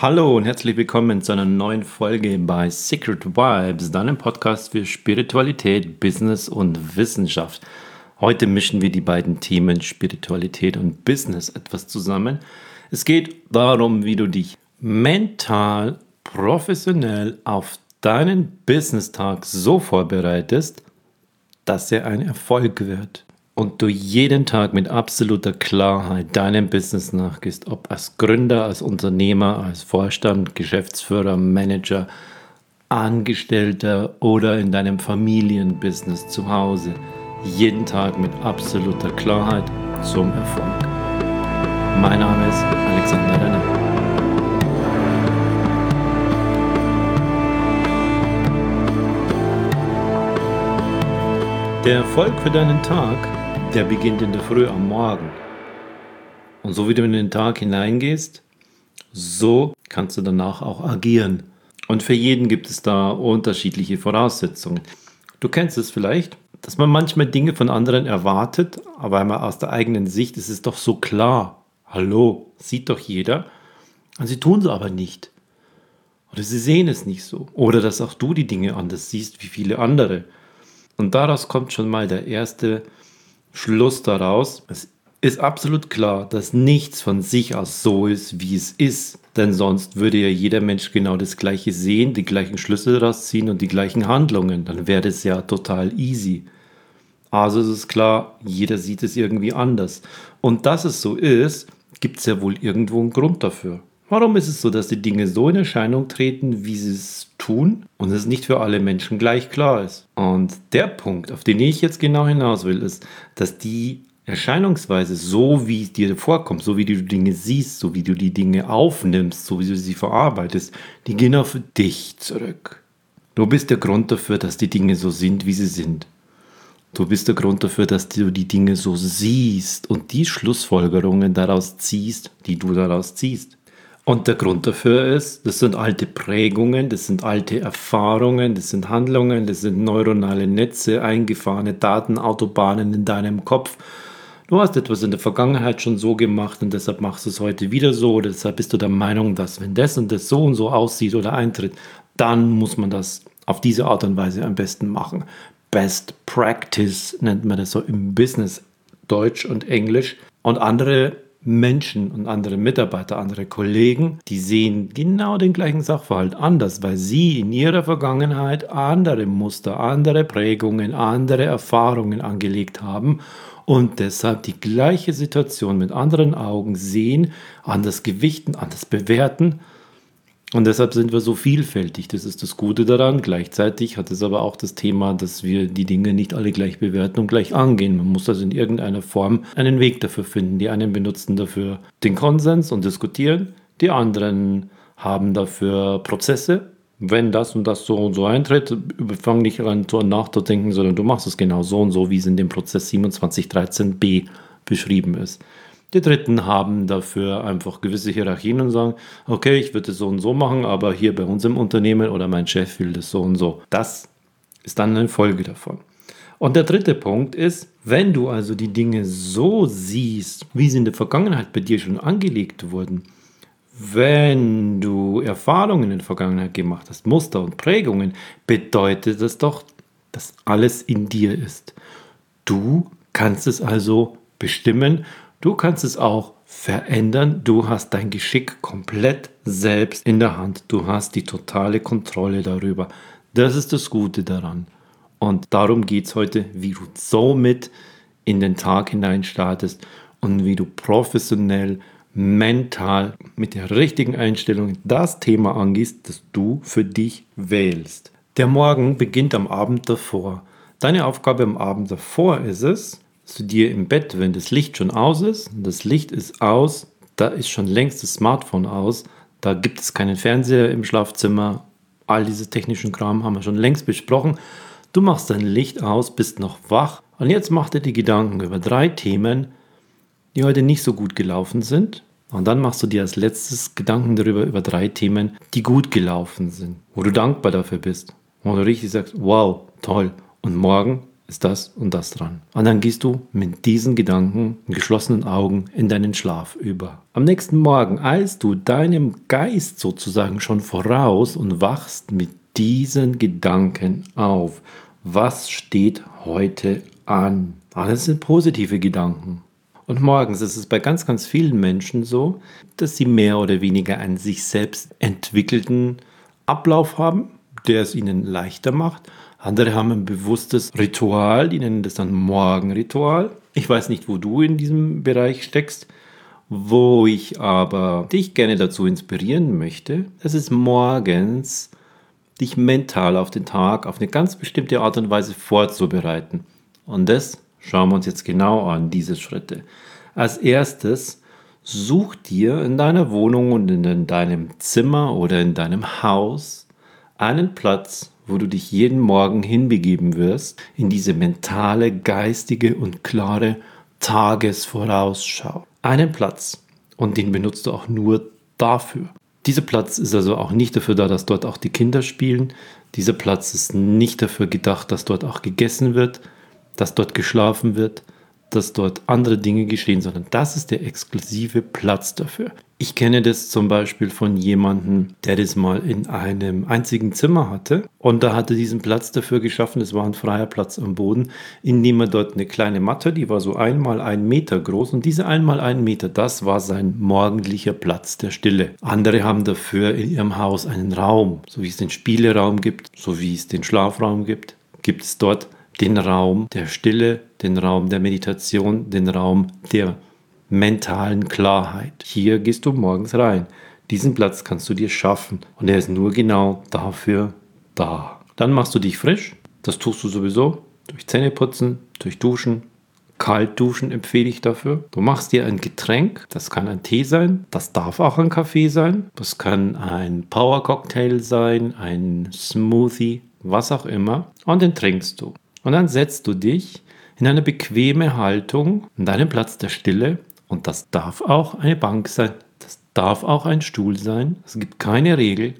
Hallo und herzlich willkommen zu einer neuen Folge bei Secret Vibes, deinem Podcast für Spiritualität, Business und Wissenschaft. Heute mischen wir die beiden Themen Spiritualität und Business etwas zusammen. Es geht darum, wie du dich mental, professionell auf deinen Business-Tag so vorbereitest, dass er ein Erfolg wird und du jeden Tag mit absoluter Klarheit deinem Business nachgehst, ob als Gründer, als Unternehmer, als Vorstand, Geschäftsführer, Manager, Angestellter oder in deinem Familienbusiness zu Hause, jeden Tag mit absoluter Klarheit zum Erfolg. Mein Name ist Alexander Renner. Der Erfolg für deinen Tag der beginnt in der Früh am Morgen. Und so wie du in den Tag hineingehst, so kannst du danach auch agieren. Und für jeden gibt es da unterschiedliche Voraussetzungen. Du kennst es vielleicht, dass man manchmal Dinge von anderen erwartet, aber einmal aus der eigenen Sicht ist es doch so klar. Hallo, sieht doch jeder. Und sie tun es aber nicht. Oder sie sehen es nicht so. Oder dass auch du die Dinge anders siehst wie viele andere. Und daraus kommt schon mal der erste Schluss daraus, es ist absolut klar, dass nichts von sich aus so ist, wie es ist. Denn sonst würde ja jeder Mensch genau das Gleiche sehen, die gleichen Schlüsse daraus ziehen und die gleichen Handlungen. Dann wäre das ja total easy. Also ist es klar, jeder sieht es irgendwie anders. Und dass es so ist, gibt es ja wohl irgendwo einen Grund dafür. Warum ist es so, dass die Dinge so in Erscheinung treten, wie sie es tun und es nicht für alle Menschen gleich klar ist? Und der Punkt, auf den ich jetzt genau hinaus will, ist, dass die Erscheinungsweise, so wie es dir vorkommt, so wie du Dinge siehst, so wie du die Dinge aufnimmst, so wie du sie verarbeitest, die gehen auf dich zurück. Du bist der Grund dafür, dass die Dinge so sind, wie sie sind. Du bist der Grund dafür, dass du die Dinge so siehst und die Schlussfolgerungen daraus ziehst, die du daraus ziehst. Und der Grund dafür ist, das sind alte Prägungen, das sind alte Erfahrungen, das sind Handlungen, das sind neuronale Netze, eingefahrene Datenautobahnen in deinem Kopf. Du hast etwas in der Vergangenheit schon so gemacht und deshalb machst du es heute wieder so. Oder deshalb bist du der Meinung, dass wenn das und das so und so aussieht oder eintritt, dann muss man das auf diese Art und Weise am besten machen. Best Practice nennt man das so im Business, Deutsch und Englisch. Und andere Menschen und andere Mitarbeiter, andere Kollegen, die sehen genau den gleichen Sachverhalt anders, weil sie in ihrer Vergangenheit andere Muster, andere Prägungen, andere Erfahrungen angelegt haben und deshalb die gleiche Situation mit anderen Augen sehen, anders gewichten, anders bewerten und deshalb sind wir so vielfältig. Das ist das Gute daran. Gleichzeitig hat es aber auch das Thema, dass wir die Dinge nicht alle gleich bewerten und gleich angehen. Man muss also in irgendeiner Form einen Weg dafür finden. Die einen benutzen dafür den Konsens und diskutieren. Die anderen haben dafür Prozesse. Wenn das und das so und so eintritt, fang nicht an nachzudenken, sondern du machst es genau so und so, wie es in dem Prozess 2713b beschrieben ist. Die Dritten haben dafür einfach gewisse Hierarchien und sagen, okay, ich würde es so und so machen, aber hier bei uns im Unternehmen oder mein Chef will das so und so. Das ist dann eine Folge davon. Und der dritte Punkt ist, wenn du also die Dinge so siehst, wie sie in der Vergangenheit bei dir schon angelegt wurden, wenn du Erfahrungen in der Vergangenheit gemacht hast, Muster und Prägungen, bedeutet das doch, dass alles in dir ist. Du kannst es also bestimmen Du kannst es auch verändern. Du hast dein Geschick komplett selbst in der Hand. Du hast die totale Kontrolle darüber. Das ist das Gute daran. Und darum geht es heute, wie du somit in den Tag hinein startest und wie du professionell, mental mit der richtigen Einstellung das Thema angehst, das du für dich wählst. Der Morgen beginnt am Abend davor. Deine Aufgabe am Abend davor ist es, zu dir im Bett, wenn das Licht schon aus ist, das Licht ist aus, da ist schon längst das Smartphone aus, da gibt es keinen Fernseher im Schlafzimmer, all diese technischen Kram haben wir schon längst besprochen. Du machst dein Licht aus, bist noch wach und jetzt mach dir die Gedanken über drei Themen, die heute nicht so gut gelaufen sind. Und dann machst du dir als letztes Gedanken darüber über drei Themen, die gut gelaufen sind, wo du dankbar dafür bist, wo du richtig sagst, wow, toll. Und morgen ist das und das dran. Und dann gehst du mit diesen Gedanken, mit geschlossenen Augen in deinen Schlaf über. Am nächsten Morgen eilst du deinem Geist sozusagen schon voraus und wachst mit diesen Gedanken auf. Was steht heute an? Alles sind positive Gedanken. Und morgens ist es bei ganz, ganz vielen Menschen so, dass sie mehr oder weniger einen sich selbst entwickelten Ablauf haben, der es ihnen leichter macht andere haben ein bewusstes Ritual, die nennen das dann Morgenritual. Ich weiß nicht, wo du in diesem Bereich steckst. Wo ich aber dich gerne dazu inspirieren möchte, das ist morgens dich mental auf den Tag auf eine ganz bestimmte Art und Weise vorzubereiten. Und das schauen wir uns jetzt genau an, diese Schritte. Als erstes such dir in deiner Wohnung und in deinem Zimmer oder in deinem Haus einen Platz, wo du dich jeden Morgen hinbegeben wirst, in diese mentale, geistige und klare Tagesvorausschau. Einen Platz und den benutzt du auch nur dafür. Dieser Platz ist also auch nicht dafür da, dass dort auch die Kinder spielen. Dieser Platz ist nicht dafür gedacht, dass dort auch gegessen wird, dass dort geschlafen wird, dass dort andere Dinge geschehen, sondern das ist der exklusive Platz dafür. Ich kenne das zum Beispiel von jemandem, der das mal in einem einzigen Zimmer hatte und da hatte diesen Platz dafür geschaffen. Es war ein freier Platz am Boden, indem er dort eine kleine Matte, die war so einmal ein Meter groß und diese einmal ein Meter, das war sein morgendlicher Platz der Stille. Andere haben dafür in ihrem Haus einen Raum, so wie es den Spieleraum gibt, so wie es den Schlafraum gibt, gibt es dort den Raum der Stille, den Raum der Meditation, den Raum der mentalen Klarheit. Hier gehst du morgens rein. Diesen Platz kannst du dir schaffen und er ist nur genau dafür da. Dann machst du dich frisch. Das tust du sowieso durch Zähneputzen, durch Duschen. Kalt duschen empfehle ich dafür. Du machst dir ein Getränk, das kann ein Tee sein, das darf auch ein Kaffee sein, das kann ein Power Cocktail sein, ein Smoothie, was auch immer, und den trinkst du. Und dann setzt du dich in eine bequeme Haltung an deinem Platz der Stille und das darf auch eine Bank sein, das darf auch ein Stuhl sein. Es gibt keine Regel,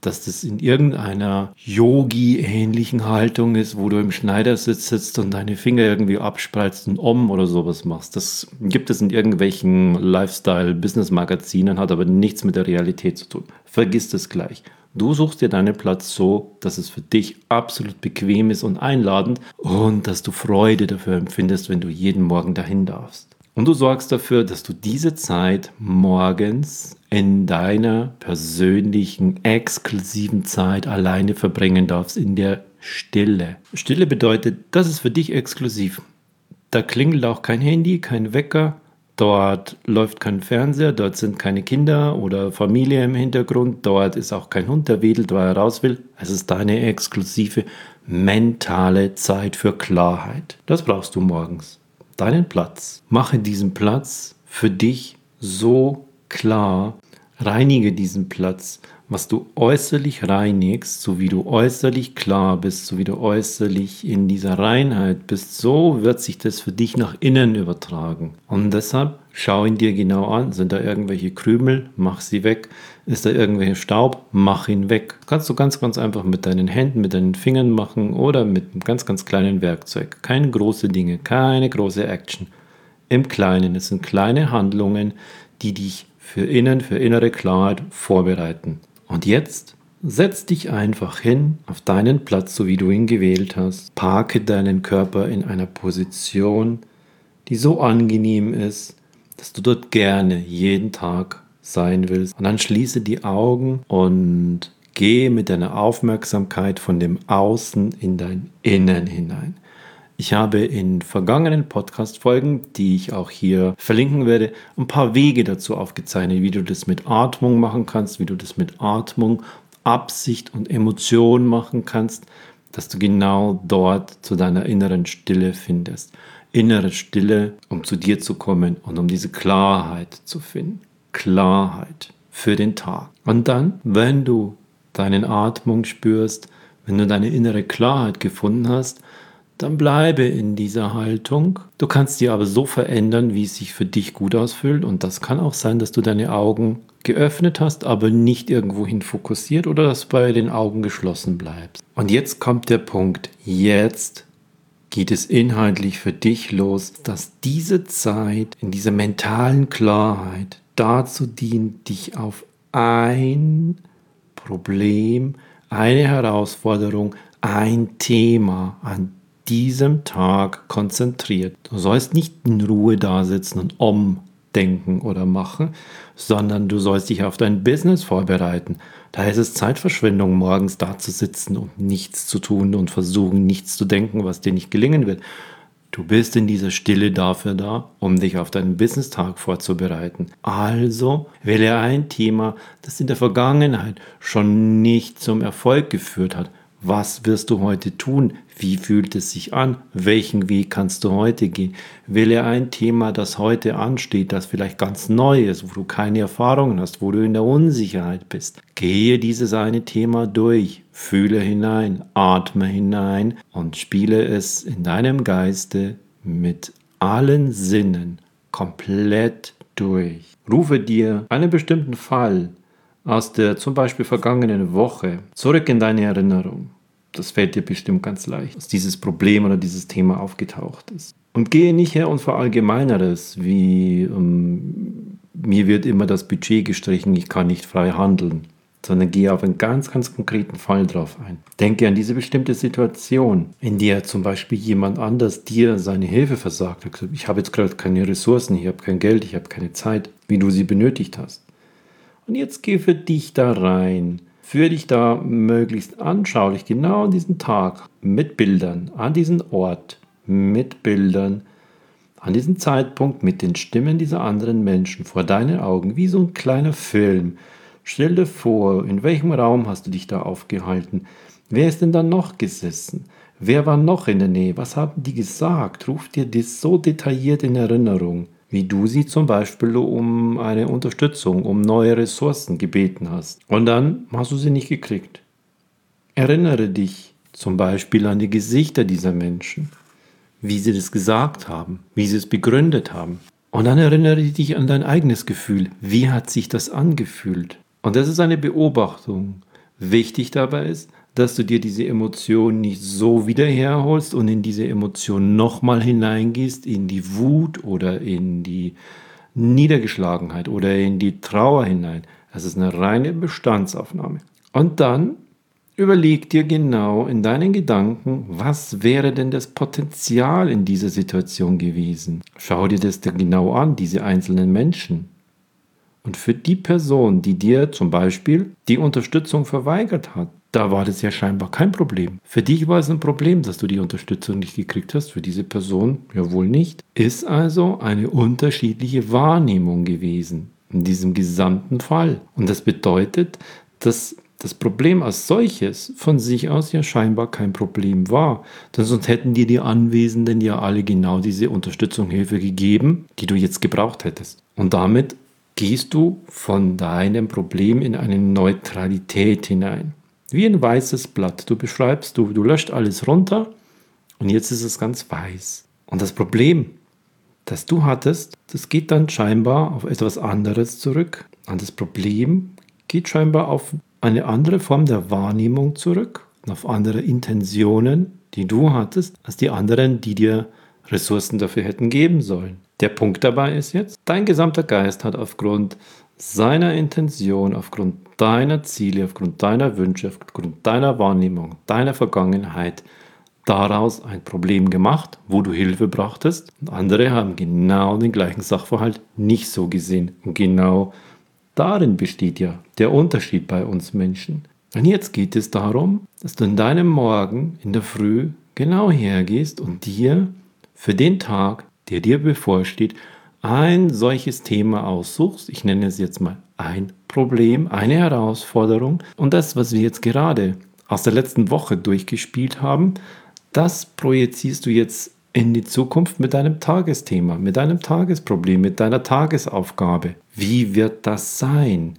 dass das in irgendeiner Yogi-ähnlichen Haltung ist, wo du im Schneidersitz sitzt und deine Finger irgendwie abspreizt und Om oder sowas machst. Das gibt es in irgendwelchen Lifestyle-Business-Magazinen, hat aber nichts mit der Realität zu tun. Vergiss das gleich. Du suchst dir deinen Platz so, dass es für dich absolut bequem ist und einladend und dass du Freude dafür empfindest, wenn du jeden Morgen dahin darfst. Und du sorgst dafür, dass du diese Zeit morgens in deiner persönlichen, exklusiven Zeit alleine verbringen darfst, in der Stille. Stille bedeutet, das ist für dich exklusiv. Da klingelt auch kein Handy, kein Wecker, dort läuft kein Fernseher, dort sind keine Kinder oder Familie im Hintergrund, dort ist auch kein Hund, der wedelt, weil er raus will. Es ist deine exklusive mentale Zeit für Klarheit. Das brauchst du morgens deinen Platz. Mache diesen Platz für dich so klar. Reinige diesen Platz. Was du äußerlich reinigst, so wie du äußerlich klar bist, so wie du äußerlich in dieser Reinheit bist, so wird sich das für dich nach innen übertragen. Und deshalb schau ihn dir genau an. Sind da irgendwelche Krümel? Mach sie weg. Ist da irgendwelcher Staub? Mach ihn weg. Kannst du ganz, ganz einfach mit deinen Händen, mit deinen Fingern machen oder mit einem ganz, ganz kleinen Werkzeug. Keine große Dinge, keine große Action. Im Kleinen. Es sind kleine Handlungen, die dich für innen, für innere Klarheit vorbereiten. Und jetzt setz dich einfach hin auf deinen Platz, so wie du ihn gewählt hast. Parke deinen Körper in einer Position, die so angenehm ist, dass du dort gerne jeden Tag sein willst. Und dann schließe die Augen und gehe mit deiner Aufmerksamkeit von dem Außen in dein Innen hinein. Ich habe in vergangenen Podcast-Folgen, die ich auch hier verlinken werde, ein paar Wege dazu aufgezeichnet, wie du das mit Atmung machen kannst, wie du das mit Atmung, Absicht und Emotion machen kannst, dass du genau dort zu deiner inneren Stille findest. Innere Stille, um zu dir zu kommen und um diese Klarheit zu finden. Klarheit für den Tag. Und dann, wenn du deine Atmung spürst, wenn du deine innere Klarheit gefunden hast, dann bleibe in dieser Haltung. Du kannst die aber so verändern, wie es sich für dich gut ausfüllt. Und das kann auch sein, dass du deine Augen geöffnet hast, aber nicht irgendwohin fokussiert oder dass bei den Augen geschlossen bleibst. Und jetzt kommt der Punkt. Jetzt geht es inhaltlich für dich los, dass diese Zeit in dieser mentalen Klarheit dazu dient, dich auf ein Problem, eine Herausforderung, ein Thema an diesem Tag konzentriert. Du sollst nicht in Ruhe da sitzen und umdenken oder machen, sondern du sollst dich auf dein Business vorbereiten. Da ist es Zeitverschwendung, morgens da zu sitzen und nichts zu tun und versuchen, nichts zu denken, was dir nicht gelingen wird. Du bist in dieser Stille dafür da, um dich auf deinen Business-Tag vorzubereiten. Also wähle ein Thema, das in der Vergangenheit schon nicht zum Erfolg geführt hat. Was wirst du heute tun? Wie fühlt es sich an? Welchen Weg kannst du heute gehen? Wähle ein Thema, das heute ansteht, das vielleicht ganz neu ist, wo du keine Erfahrungen hast, wo du in der Unsicherheit bist. Gehe dieses eine Thema durch, fühle hinein, atme hinein und spiele es in deinem Geiste mit allen Sinnen komplett durch. Rufe dir einen bestimmten Fall aus der zum Beispiel vergangenen Woche zurück in deine Erinnerung. Das fällt dir bestimmt ganz leicht, dass dieses Problem oder dieses Thema aufgetaucht ist. Und gehe nicht her und verallgemeineres, wie ähm, mir wird immer das Budget gestrichen, ich kann nicht frei handeln, sondern gehe auf einen ganz, ganz konkreten Fall drauf ein. Denke an diese bestimmte Situation, in der zum Beispiel jemand anders dir seine Hilfe versagt hat. Ich habe jetzt gerade keine Ressourcen, ich habe kein Geld, ich habe keine Zeit, wie du sie benötigt hast. Und jetzt geh für dich da rein. Führe dich da möglichst anschaulich genau an diesen Tag mit Bildern, an diesen Ort mit Bildern, an diesen Zeitpunkt mit den Stimmen dieser anderen Menschen vor deinen Augen, wie so ein kleiner Film. Stell dir vor, in welchem Raum hast du dich da aufgehalten? Wer ist denn da noch gesessen? Wer war noch in der Nähe? Was haben die gesagt? Ruf dir das so detailliert in Erinnerung wie du sie zum Beispiel um eine Unterstützung, um neue Ressourcen gebeten hast. Und dann hast du sie nicht gekriegt. Erinnere dich zum Beispiel an die Gesichter dieser Menschen, wie sie das gesagt haben, wie sie es begründet haben. Und dann erinnere dich an dein eigenes Gefühl. Wie hat sich das angefühlt? Und das ist eine Beobachtung. Wichtig dabei ist, dass du dir diese Emotion nicht so wieder herholst und in diese Emotion nochmal hineingehst, in die Wut oder in die Niedergeschlagenheit oder in die Trauer hinein. Das ist eine reine Bestandsaufnahme. Und dann überleg dir genau in deinen Gedanken, was wäre denn das Potenzial in dieser Situation gewesen. Schau dir das genau an, diese einzelnen Menschen. Und für die Person, die dir zum Beispiel die Unterstützung verweigert hat, da war das ja scheinbar kein Problem. Für dich war es ein Problem, dass du die Unterstützung nicht gekriegt hast, für diese Person ja wohl nicht. Ist also eine unterschiedliche Wahrnehmung gewesen in diesem gesamten Fall. Und das bedeutet, dass das Problem als solches von sich aus ja scheinbar kein Problem war. Denn sonst hätten dir die Anwesenden ja alle genau diese Unterstützung, Hilfe gegeben, die du jetzt gebraucht hättest. Und damit gehst du von deinem Problem in eine Neutralität hinein. Wie ein weißes Blatt. Du beschreibst, du, du löscht alles runter und jetzt ist es ganz weiß. Und das Problem, das du hattest, das geht dann scheinbar auf etwas anderes zurück. Und das Problem geht scheinbar auf eine andere Form der Wahrnehmung zurück und auf andere Intentionen, die du hattest, als die anderen, die dir Ressourcen dafür hätten geben sollen. Der Punkt dabei ist jetzt, dein gesamter Geist hat aufgrund seiner Intention, aufgrund deiner Ziele, aufgrund deiner Wünsche, aufgrund deiner Wahrnehmung, deiner Vergangenheit daraus ein Problem gemacht, wo du Hilfe brachtest. Und andere haben genau den gleichen Sachverhalt nicht so gesehen. Und genau darin besteht ja der Unterschied bei uns Menschen. Und jetzt geht es darum, dass du in deinem Morgen, in der Früh, genau hergehst und dir für den Tag, der dir bevorsteht, ein solches Thema aussuchst, ich nenne es jetzt mal ein Problem, eine Herausforderung und das, was wir jetzt gerade aus der letzten Woche durchgespielt haben, das projizierst du jetzt in die Zukunft mit deinem Tagesthema, mit deinem Tagesproblem, mit deiner Tagesaufgabe. Wie wird das sein?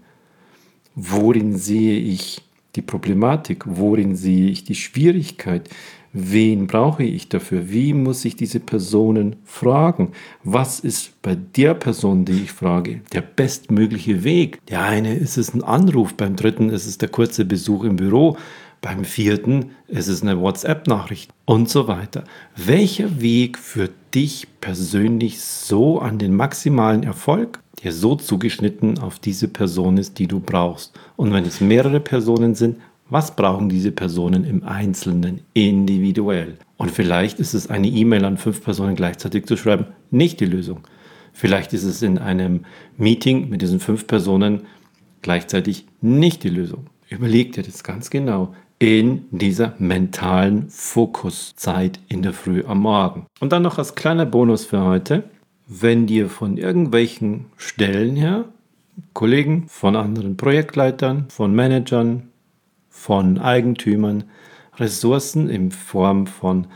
Worin sehe ich die Problematik? Worin sehe ich die Schwierigkeit? Wen brauche ich dafür? Wie muss ich diese Personen fragen? Was ist bei der Person, die ich frage, der bestmögliche Weg? Der eine ist es ein Anruf, beim dritten ist es der kurze Besuch im Büro, Beim vierten ist es eine WhatsApp-Nachricht und so weiter. Welcher Weg führt dich persönlich so an den maximalen Erfolg, der so zugeschnitten auf diese Person ist, die du brauchst? Und wenn es mehrere Personen sind, was brauchen diese Personen im Einzelnen, individuell? Und vielleicht ist es eine E-Mail an fünf Personen gleichzeitig zu schreiben, nicht die Lösung. Vielleicht ist es in einem Meeting mit diesen fünf Personen gleichzeitig nicht die Lösung. Überleg dir das ganz genau in dieser mentalen Fokuszeit in der Früh am Morgen. Und dann noch als kleiner Bonus für heute, wenn dir von irgendwelchen Stellen her, Kollegen, von anderen Projektleitern, von Managern, von Eigentümern, Ressourcen in Form von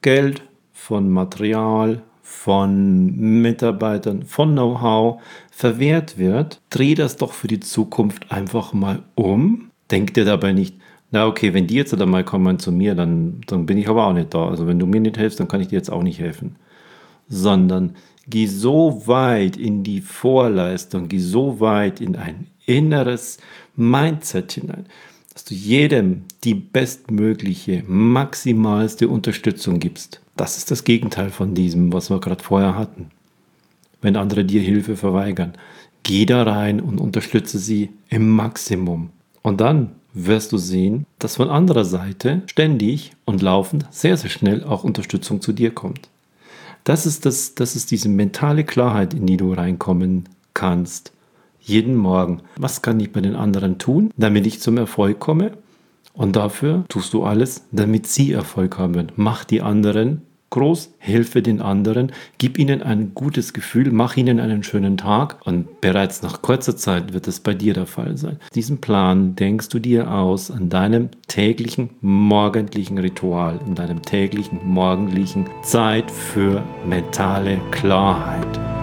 Geld, von Material, von Mitarbeitern, von Know-how verwehrt wird, dreh das doch für die Zukunft einfach mal um. Denk dir dabei nicht, na okay, wenn die jetzt dann mal kommen zu mir, dann, dann bin ich aber auch nicht da. Also wenn du mir nicht hilfst, dann kann ich dir jetzt auch nicht helfen. Sondern geh so weit in die Vorleistung, geh so weit in ein inneres Mindset hinein, dass du jedem die bestmögliche, maximalste Unterstützung gibst. Das ist das Gegenteil von diesem, was wir gerade vorher hatten. Wenn andere dir Hilfe verweigern, geh da rein und unterstütze sie im Maximum. Und dann wirst du sehen, dass von anderer Seite ständig und laufend sehr, sehr schnell auch Unterstützung zu dir kommt. Das ist, das, das ist diese mentale Klarheit, in die du reinkommen kannst. Jeden Morgen. Was kann ich bei den anderen tun, damit ich zum Erfolg komme? Und dafür tust du alles, damit sie Erfolg haben. Mach die anderen groß, helfe den anderen, gib ihnen ein gutes Gefühl, mach ihnen einen schönen Tag und bereits nach kurzer Zeit wird es bei dir der Fall sein. Diesen Plan denkst du dir aus an deinem täglichen morgendlichen Ritual, in deinem täglichen morgendlichen Zeit für mentale Klarheit.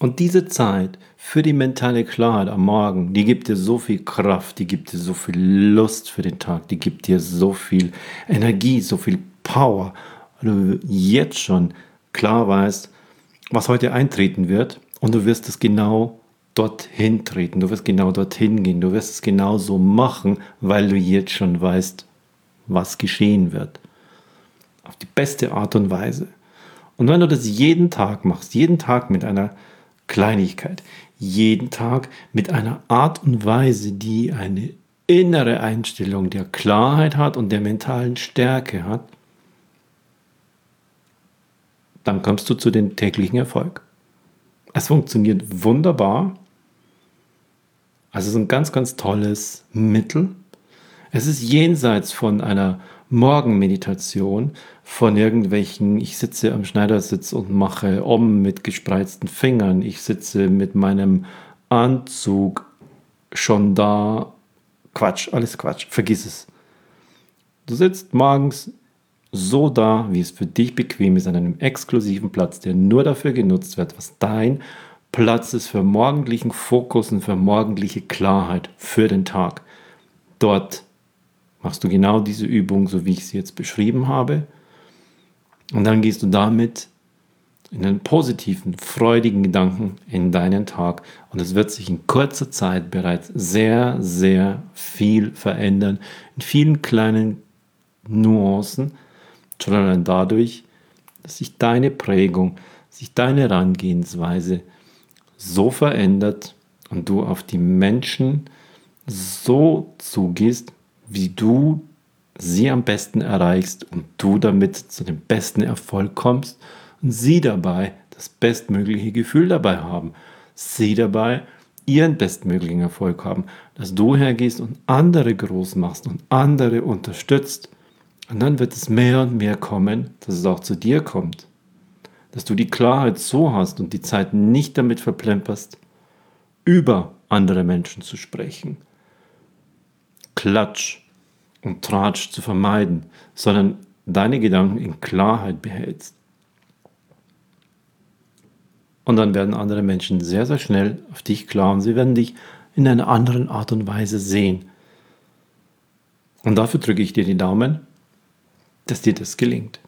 Und diese Zeit für die mentale Klarheit am Morgen, die gibt dir so viel Kraft, die gibt dir so viel Lust für den Tag, die gibt dir so viel Energie, so viel Power, weil du jetzt schon klar weißt, was heute eintreten wird und du wirst es genau dorthin treten, du wirst genau dorthin gehen, du wirst es genau so machen, weil du jetzt schon weißt, was geschehen wird. Auf die beste Art und Weise. Und wenn du das jeden Tag machst, jeden Tag mit einer Kleinigkeit, jeden Tag mit einer Art und Weise, die eine innere Einstellung der Klarheit hat und der mentalen Stärke hat, dann kommst du zu dem täglichen Erfolg. Es funktioniert wunderbar. Also es ist ein ganz, ganz tolles Mittel. Es ist jenseits von einer Morgenmeditation, von irgendwelchen, ich sitze am Schneidersitz und mache Om mit gespreizten Fingern, ich sitze mit meinem Anzug schon da. Quatsch, alles Quatsch, vergiss es. Du sitzt morgens so da, wie es für dich bequem ist, an einem exklusiven Platz, der nur dafür genutzt wird, was dein Platz ist für morgendlichen Fokus und für morgendliche Klarheit für den Tag. Dort machst du genau diese Übung, so wie ich sie jetzt beschrieben habe. Und dann gehst du damit in einen positiven, freudigen Gedanken in deinen Tag. Und es wird sich in kurzer Zeit bereits sehr, sehr viel verändern. In vielen kleinen Nuancen, schon allein dadurch, dass sich deine Prägung, sich deine Herangehensweise so verändert und du auf die Menschen so zugehst, wie du sie am besten erreichst und du damit zu dem besten Erfolg kommst und sie dabei das bestmögliche Gefühl dabei haben. Sie dabei ihren bestmöglichen Erfolg haben, dass du hergehst und andere groß machst und andere unterstützt und dann wird es mehr und mehr kommen, dass es auch zu dir kommt. Dass du die Klarheit so hast und die Zeit nicht damit verplemperst, über andere Menschen zu sprechen. Klatsch und Tratsch zu vermeiden, sondern deine Gedanken in Klarheit behältst. Und dann werden andere Menschen sehr, sehr schnell auf dich klar und sie werden dich in einer anderen Art und Weise sehen. Und dafür drücke ich dir die Daumen dass dir das gelingt.